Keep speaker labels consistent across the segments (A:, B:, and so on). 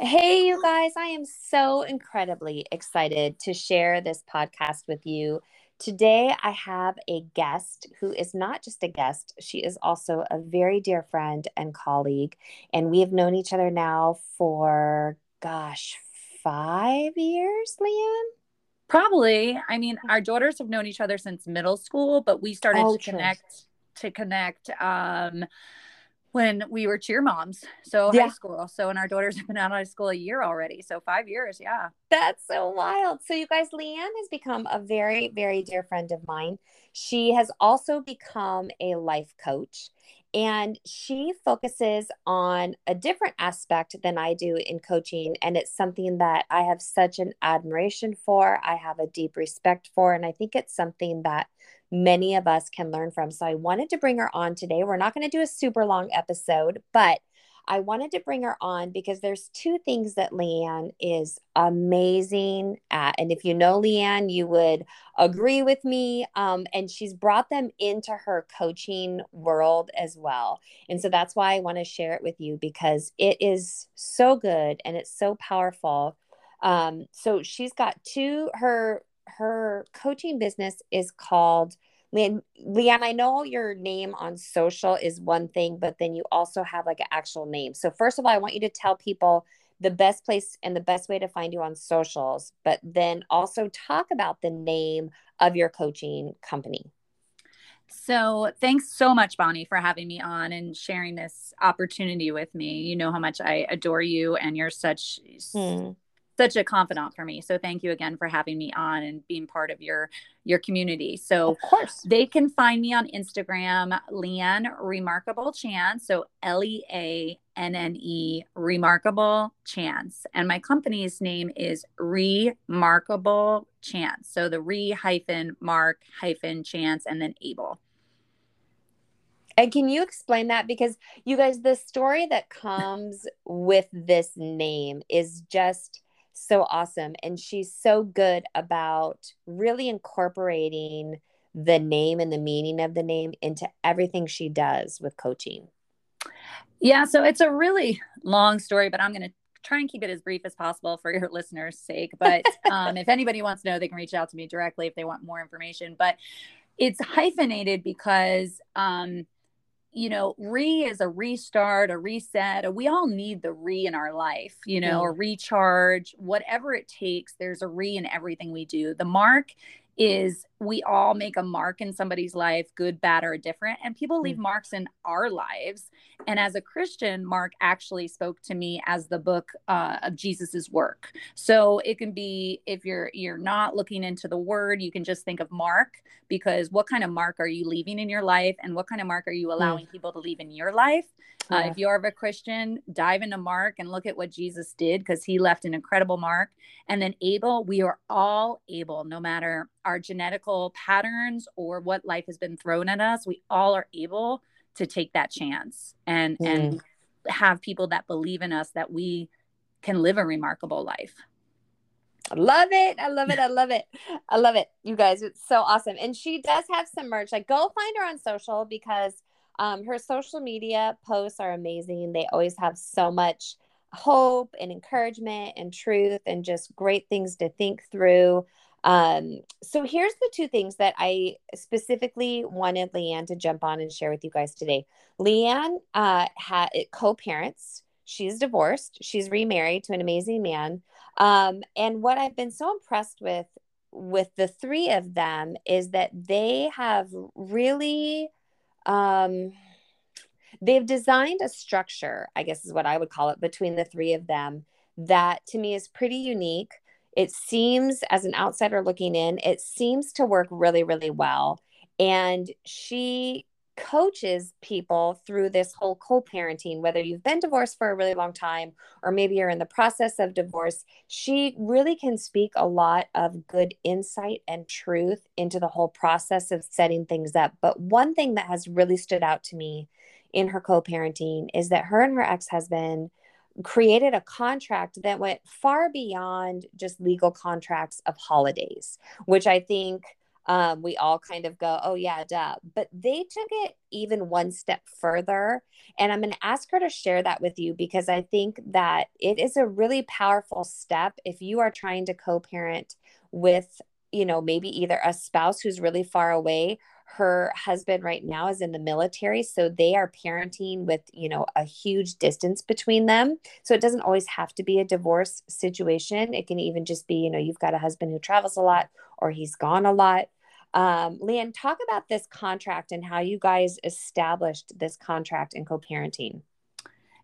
A: Hey, you guys, I am so incredibly excited to share this podcast with you. Today, I have a guest who is not just a guest, she is also a very dear friend and colleague. And we have known each other now for, gosh, five years, Leanne?
B: Probably. I mean, our daughters have known each other since middle school, but we started oh, to true. connect to connect um when we were cheer moms. So yeah. high school. So and our daughters have been out of high school a year already. So five years. Yeah.
A: That's so wild. So you guys, Leanne has become a very, very dear friend of mine. She has also become a life coach. And she focuses on a different aspect than I do in coaching. And it's something that I have such an admiration for. I have a deep respect for. And I think it's something that many of us can learn from. So I wanted to bring her on today. We're not going to do a super long episode, but I wanted to bring her on because there's two things that Leanne is amazing at. And if you know Leanne, you would agree with me. Um, and she's brought them into her coaching world as well. And so that's why I want to share it with you because it is so good and it's so powerful. Um, so she's got two, her her coaching business is called Leanne, Leanne, I know your name on social is one thing, but then you also have like an actual name. So first of all, I want you to tell people the best place and the best way to find you on socials, but then also talk about the name of your coaching company.
B: So, thanks so much, Bonnie, for having me on and sharing this opportunity with me. You know how much I adore you, and you're such hmm such a confidant for me. So thank you again for having me on and being part of your your community. So
A: of course
B: they can find me on Instagram, Leanne Remarkable Chance. So L E A N N E Remarkable Chance. And my company's name is Remarkable Chance. So the re hyphen mark hyphen chance and then able.
A: And can you explain that? Because you guys, the story that comes with this name is just so awesome. And she's so good about really incorporating the name and the meaning of the name into everything she does with coaching.
B: Yeah, so it's a really long story, but I'm going to try and keep it as brief as possible for your listeners' sake. But um, if anybody wants to know, they can reach out to me directly if they want more information. But it's hyphenated because um, you know, re is a restart, a reset. We all need the re in our life, you know, a recharge, whatever it takes. There's a re in everything we do. The mark is we all make a mark in somebody's life, good, bad, or different. And people leave mm. marks in our lives. And as a Christian, Mark actually spoke to me as the book uh, of Jesus's work. So it can be if you're you're not looking into the word, you can just think of Mark because what kind of mark are you leaving in your life, and what kind of mark are you allowing mm. people to leave in your life? Uh, yeah. Uh, if you're a Christian, dive into Mark and look at what Jesus did because he left an incredible mark. And then Abel, we are all able, no matter our genetical patterns or what life has been thrown at us, we all are able to take that chance and mm. and have people that believe in us that we can live a remarkable life.
A: I love it. I love it. I love it. I love it. You guys, it's so awesome. And she does have some merch. Like go find her on social because um, her social media posts are amazing. They always have so much hope and encouragement and truth and just great things to think through. Um, so here's the two things that I specifically wanted Leanne to jump on and share with you guys today. Leanne uh, had co-parents. She's divorced. She's remarried to an amazing man. Um, and what I've been so impressed with with the three of them is that they have really um, they've designed a structure, I guess is what I would call it, between the three of them that to me is pretty unique it seems, as an outsider looking in, it seems to work really, really well. And she coaches people through this whole co parenting, whether you've been divorced for a really long time or maybe you're in the process of divorce. She really can speak a lot of good insight and truth into the whole process of setting things up. But one thing that has really stood out to me in her co parenting is that her and her ex husband created a contract that went far beyond just legal contracts of holidays, which I think um, we all kind of go, oh, yeah, duh. But they took it even one step further. And I'm going to ask her to share that with you because I think that it is a really powerful step if you are trying to co parent with, you know, maybe either a spouse who's really far away her husband right now is in the military so they are parenting with you know a huge distance between them so it doesn't always have to be a divorce situation it can even just be you know you've got a husband who travels a lot or he's gone a lot um, Leanne, talk about this contract and how you guys established this contract in co-parenting.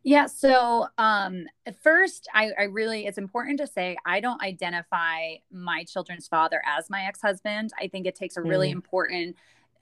B: Yeah. So, um, first, I, I really, it's important to say I don't identify my children's father as my ex husband. I think it takes a really mm. important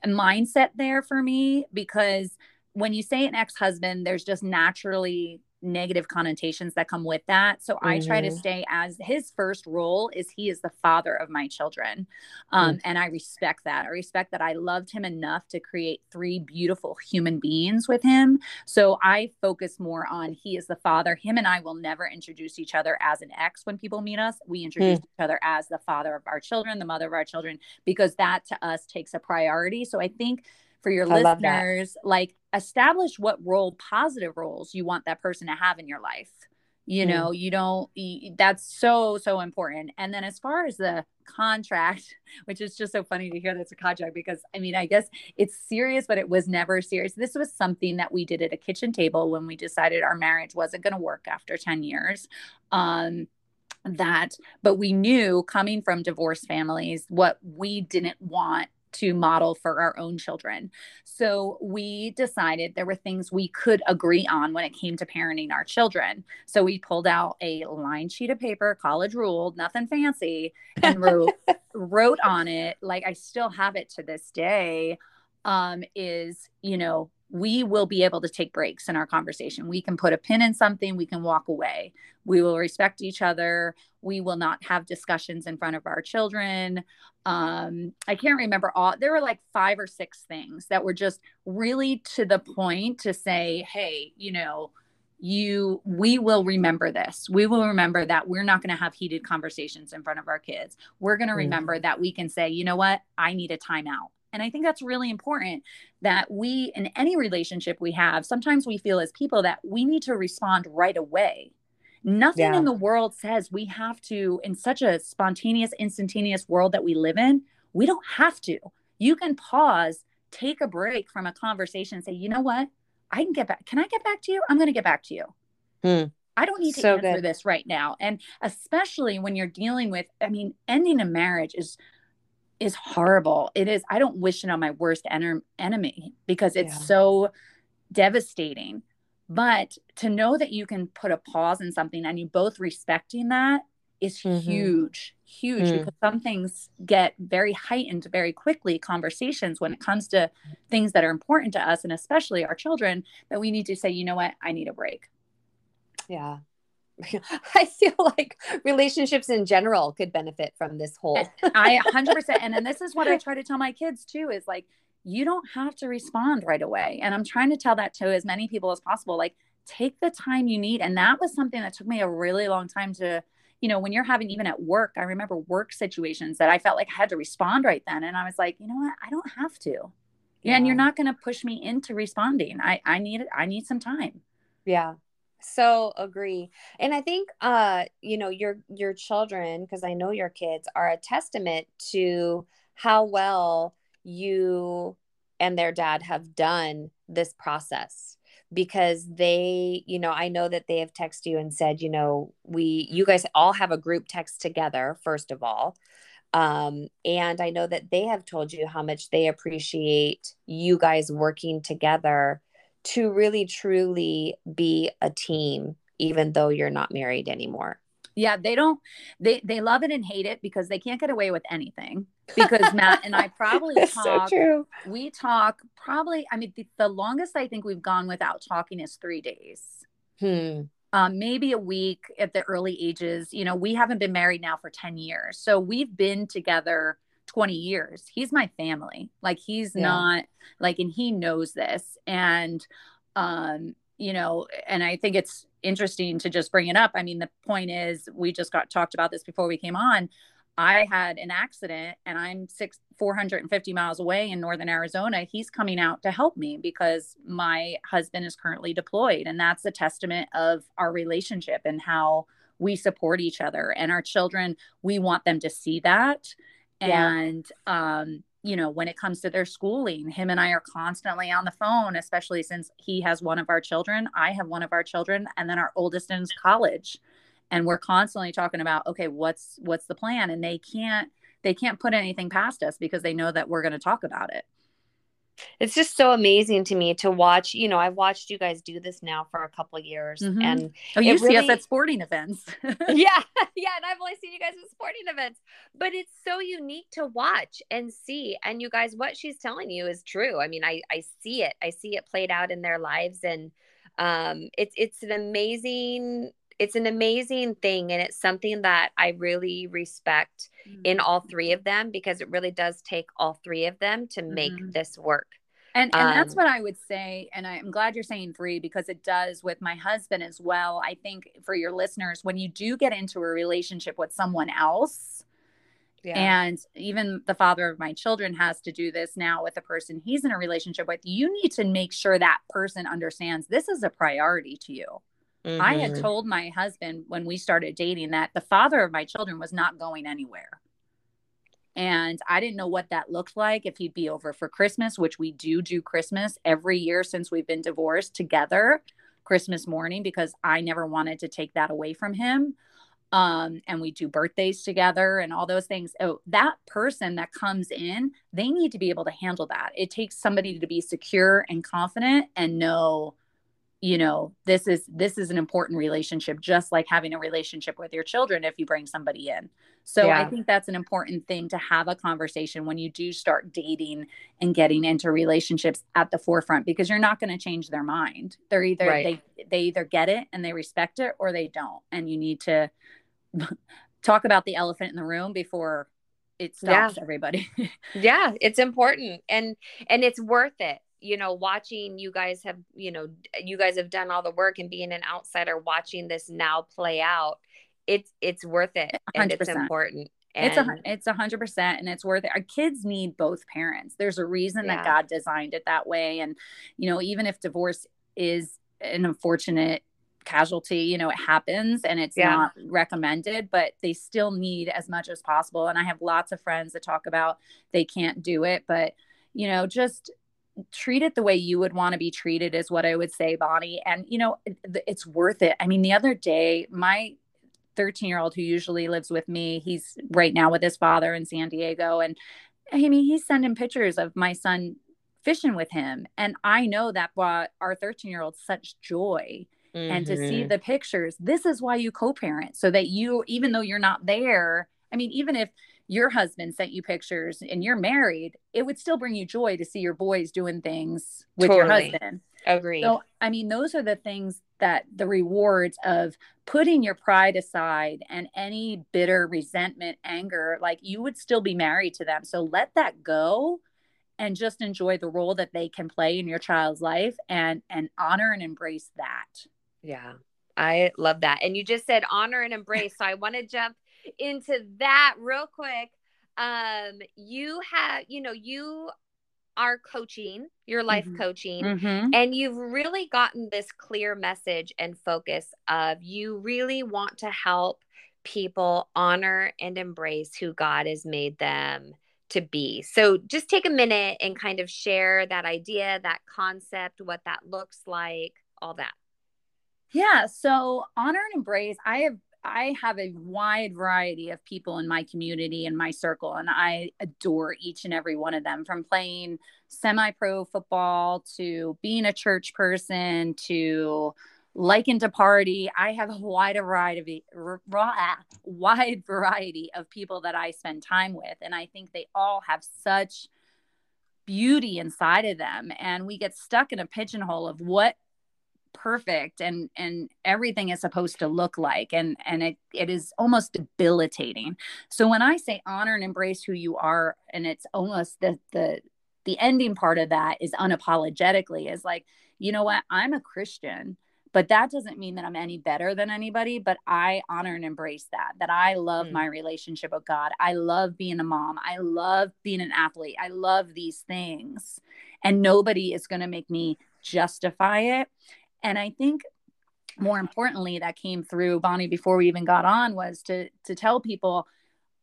B: mindset there for me because when you say an ex husband, there's just naturally negative connotations that come with that. So mm-hmm. I try to mm-hmm. stay as his first role is he is the father of my children. Um, mm-hmm. And I respect that. I respect that I loved him enough to create three beautiful human beings with him. So I focus more on he is the father. Him and I will never introduce each other as an ex when people meet us. We introduce mm. each other as the father of our children, the mother of our children, because that to us takes a priority. So I think for your I listeners like establish what role positive roles you want that person to have in your life. You mm. know you don't that's so so important. And then as far as the contract which is just so funny to hear that's a contract because i mean i guess it's serious but it was never serious. This was something that we did at a kitchen table when we decided our marriage wasn't going to work after 10 years um that but we knew coming from divorce families what we didn't want to model for our own children. So we decided there were things we could agree on when it came to parenting our children. So we pulled out a line sheet of paper, college ruled, nothing fancy, and wrote wrote on it like I still have it to this day um is, you know, we will be able to take breaks in our conversation. We can put a pin in something, we can walk away. We will respect each other. We will not have discussions in front of our children. Um, I can't remember all, there were like five or six things that were just really to the point to say, hey, you know, you we will remember this we will remember that we're not going to have heated conversations in front of our kids we're going to mm. remember that we can say you know what i need a timeout and I think that's really important that we, in any relationship we have, sometimes we feel as people that we need to respond right away. Nothing yeah. in the world says we have to, in such a spontaneous, instantaneous world that we live in, we don't have to. You can pause, take a break from a conversation, and say, you know what? I can get back. Can I get back to you? I'm going to get back to you. Hmm. I don't need to so answer good. this right now. And especially when you're dealing with, I mean, ending a marriage is is horrible. It is. I don't wish it on my worst en- enemy because it's yeah. so devastating. But to know that you can put a pause in something and you both respecting that is mm-hmm. huge, huge mm. because some things get very heightened very quickly. Conversations when it comes to things that are important to us and especially our children, that we need to say, you know what, I need a break.
A: Yeah. I feel like relationships in general could benefit from this whole.
B: I 100%. And, and this is what I try to tell my kids too is like, you don't have to respond right away. And I'm trying to tell that to as many people as possible. Like, take the time you need. And that was something that took me a really long time to, you know, when you're having even at work, I remember work situations that I felt like I had to respond right then. And I was like, you know what? I don't have to. Yeah. And you're not going to push me into responding. I, I need it. I need some time.
A: Yeah so agree and i think uh you know your your children because i know your kids are a testament to how well you and their dad have done this process because they you know i know that they have texted you and said you know we you guys all have a group text together first of all. Um, and i know that they have told you how much they appreciate you guys working together to really truly be a team even though you're not married anymore.
B: Yeah they don't they they love it and hate it because they can't get away with anything. Because matt and i probably talk so we talk probably i mean the, the, longest i think we've gone without talking is three days. Hmm. um, maybe a week at the early ages. You know we haven't been married now for 10 years. So we've been together 20 years. He's my family. Like he's yeah. not like and he knows this and um you know and I think it's interesting to just bring it up. I mean the point is we just got talked about this before we came on. I had an accident and I'm six 450 miles away in northern Arizona, he's coming out to help me because my husband is currently deployed. And that's a testament of our relationship and how we support each other. And our children, we want them to see that. Yeah. And, um, you know, when it comes to their schooling, him and I are constantly on the phone, especially since he has one of our children, I have one of our children, and then our oldest is college. And we're constantly talking about, okay, what's what's the plan? And they can't they can't put anything past us because they know that we're going to talk about it
A: it's just so amazing to me to watch you know i've watched you guys do this now for a couple years mm-hmm. and
B: oh you see really... us at sporting events
A: yeah yeah and i've only seen you guys at sporting events but it's so unique to watch and see and you guys what she's telling you is true i mean i i see it i see it played out in their lives and um it's it's an amazing it's an amazing thing and it's something that I really respect mm-hmm. in all three of them because it really does take all three of them to make mm-hmm. this work.
B: And, and um, that's what I would say. And I'm glad you're saying three because it does with my husband as well. I think for your listeners, when you do get into a relationship with someone else, yeah. And even the father of my children has to do this now with the person he's in a relationship with. You need to make sure that person understands this is a priority to you. Mm-hmm. I had mm-hmm. told my husband when we started dating that the father of my children was not going anywhere. And I didn't know what that looked like if he'd be over for Christmas, which we do do Christmas every year since we've been divorced together, Christmas morning, because I never wanted to take that away from him. Um, and we do birthdays together and all those things. Oh, that person that comes in, they need to be able to handle that. It takes somebody to be secure and confident and know you know this is this is an important relationship just like having a relationship with your children if you bring somebody in so yeah. i think that's an important thing to have a conversation when you do start dating and getting into relationships at the forefront because you're not going to change their mind they're either right. they they either get it and they respect it or they don't and you need to talk about the elephant in the room before it stops yeah. everybody
A: yeah it's important and and it's worth it you know watching you guys have you know you guys have done all the work and being an outsider watching this now play out it's it's worth it 100%. and it's important
B: and it's a it's a hundred percent and it's worth it our kids need both parents there's a reason yeah. that god designed it that way and you know even if divorce is an unfortunate casualty you know it happens and it's yeah. not recommended but they still need as much as possible and i have lots of friends that talk about they can't do it but you know just treat it the way you would want to be treated is what I would say, Bonnie. And you know, it's worth it. I mean, the other day, my 13 year old who usually lives with me, he's right now with his father in San Diego. And I mean, he's sending pictures of my son fishing with him. And I know that brought our 13 year old such joy. Mm-hmm. And to see mm-hmm. the pictures, this is why you co parent so that you, even though you're not there, I mean, even if your husband sent you pictures and you're married, it would still bring you joy to see your boys doing things with totally. your husband.
A: Agree.
B: So, I mean, those are the things that the rewards of putting your pride aside and any bitter resentment, anger, like you would still be married to them. So let that go and just enjoy the role that they can play in your child's life and and honor and embrace that.
A: Yeah. I love that. And you just said honor and embrace. So I want to jump into that real quick. Um, you have, you know, you are coaching, your life mm-hmm. coaching, mm-hmm. and you've really gotten this clear message and focus of you really want to help people honor and embrace who God has made them to be. So just take a minute and kind of share that idea, that concept, what that looks like, all that.
B: Yeah. So honor and embrace, I have I have a wide variety of people in my community and my circle, and I adore each and every one of them from playing semi pro football to being a church person to liking to party. I have a wide variety, ah, wide variety of people that I spend time with, and I think they all have such beauty inside of them and we get stuck in a pigeonhole of what perfect and and everything is supposed to look like and and it it is almost debilitating so when i say honor and embrace who you are and it's almost the the the ending part of that is unapologetically is like you know what i'm a christian but that doesn't mean that I'm any better than anybody. But I honor and embrace that, that I love mm. my relationship with God. I love being a mom. I love being an athlete. I love these things. And nobody is going to make me justify it. And I think more importantly, that came through Bonnie before we even got on was to to tell people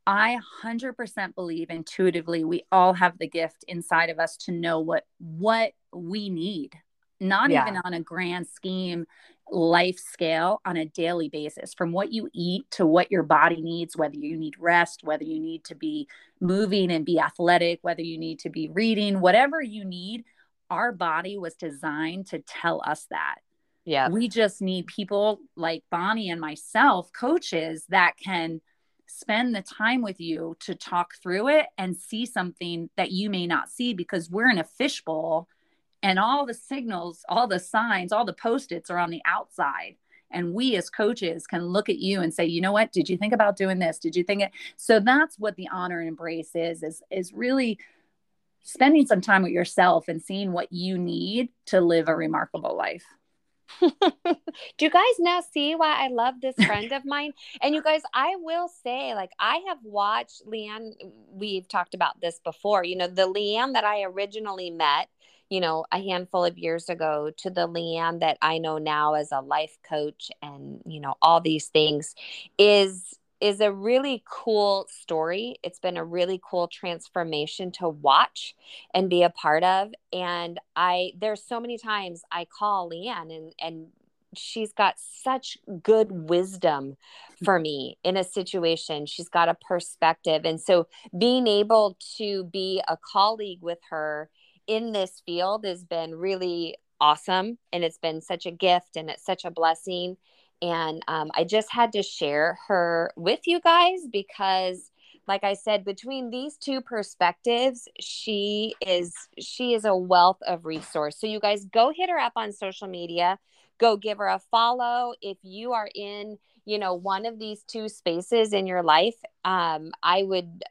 B: I 100% believe intuitively we all have the gift inside of us to know what what we need not yeah. even on a grand scheme life scale on a daily basis from what you eat to what your body needs whether you need rest whether you need to be moving and be athletic whether you need to be reading whatever you need our body was designed to tell us that yeah we just need people like bonnie and myself coaches that can spend the time with you to talk through it and see something that you may not see because we're in a fishbowl and all the signals, all the signs, all the post-its are on the outside. And we as coaches can look at you and say, you know what, did you think about doing this? Did you think it? So that's what the honor and embrace is, is, is really spending some time with yourself and seeing what you need to live a remarkable life.
A: Do you guys now see why I love this friend of mine? And you guys, I will say, like, I have watched Leanne. We've talked about this before. You know, the Leanne that I originally met you know, a handful of years ago to the Leanne that I know now as a life coach and, you know, all these things is is a really cool story. It's been a really cool transformation to watch and be a part of. And I there's so many times I call Leanne and and she's got such good wisdom for me in a situation. She's got a perspective. And so being able to be a colleague with her in this field has been really awesome and it's been such a gift and it's such a blessing and um, i just had to share her with you guys because like i said between these two perspectives she is she is a wealth of resource so you guys go hit her up on social media go give her a follow if you are in you know one of these two spaces in your life um, i would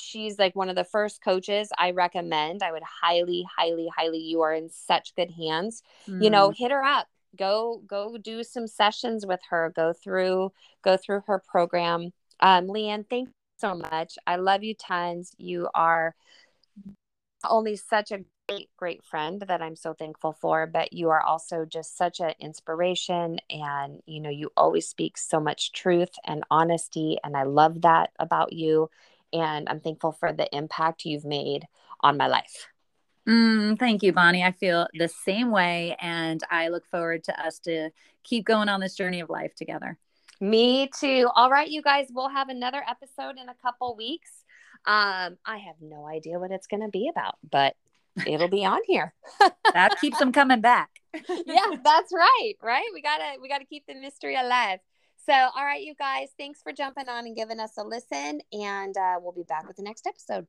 A: she's like one of the first coaches I recommend. I would highly, highly, highly, you are in such good hands. Mm. You know, mm. hit her up. Go, go do some sessions with her. Go through, go through her program. Um, Leanne, thank you so much. I love you tons. You are only such a great, great friend that I'm so thankful for, but you are also just such an inspiration. And, you know, you always speak so much truth and honesty. And I love that about you and I'm thankful for the impact you've made on my life.
B: Mm, thank you, Bonnie. I feel the same way, and I look forward to us to keep going on this journey of life together.
A: Me too. All right, you guys, we'll have another episode in a couple weeks. Um, I have no idea what it's going to be about, but it'll be on here.
B: that keeps them coming back.
A: yeah, that's right. Right? We gotta we gotta keep the mystery alive. So, all right, you guys, thanks for jumping on and giving us a listen. And uh, we'll be back with the next episode.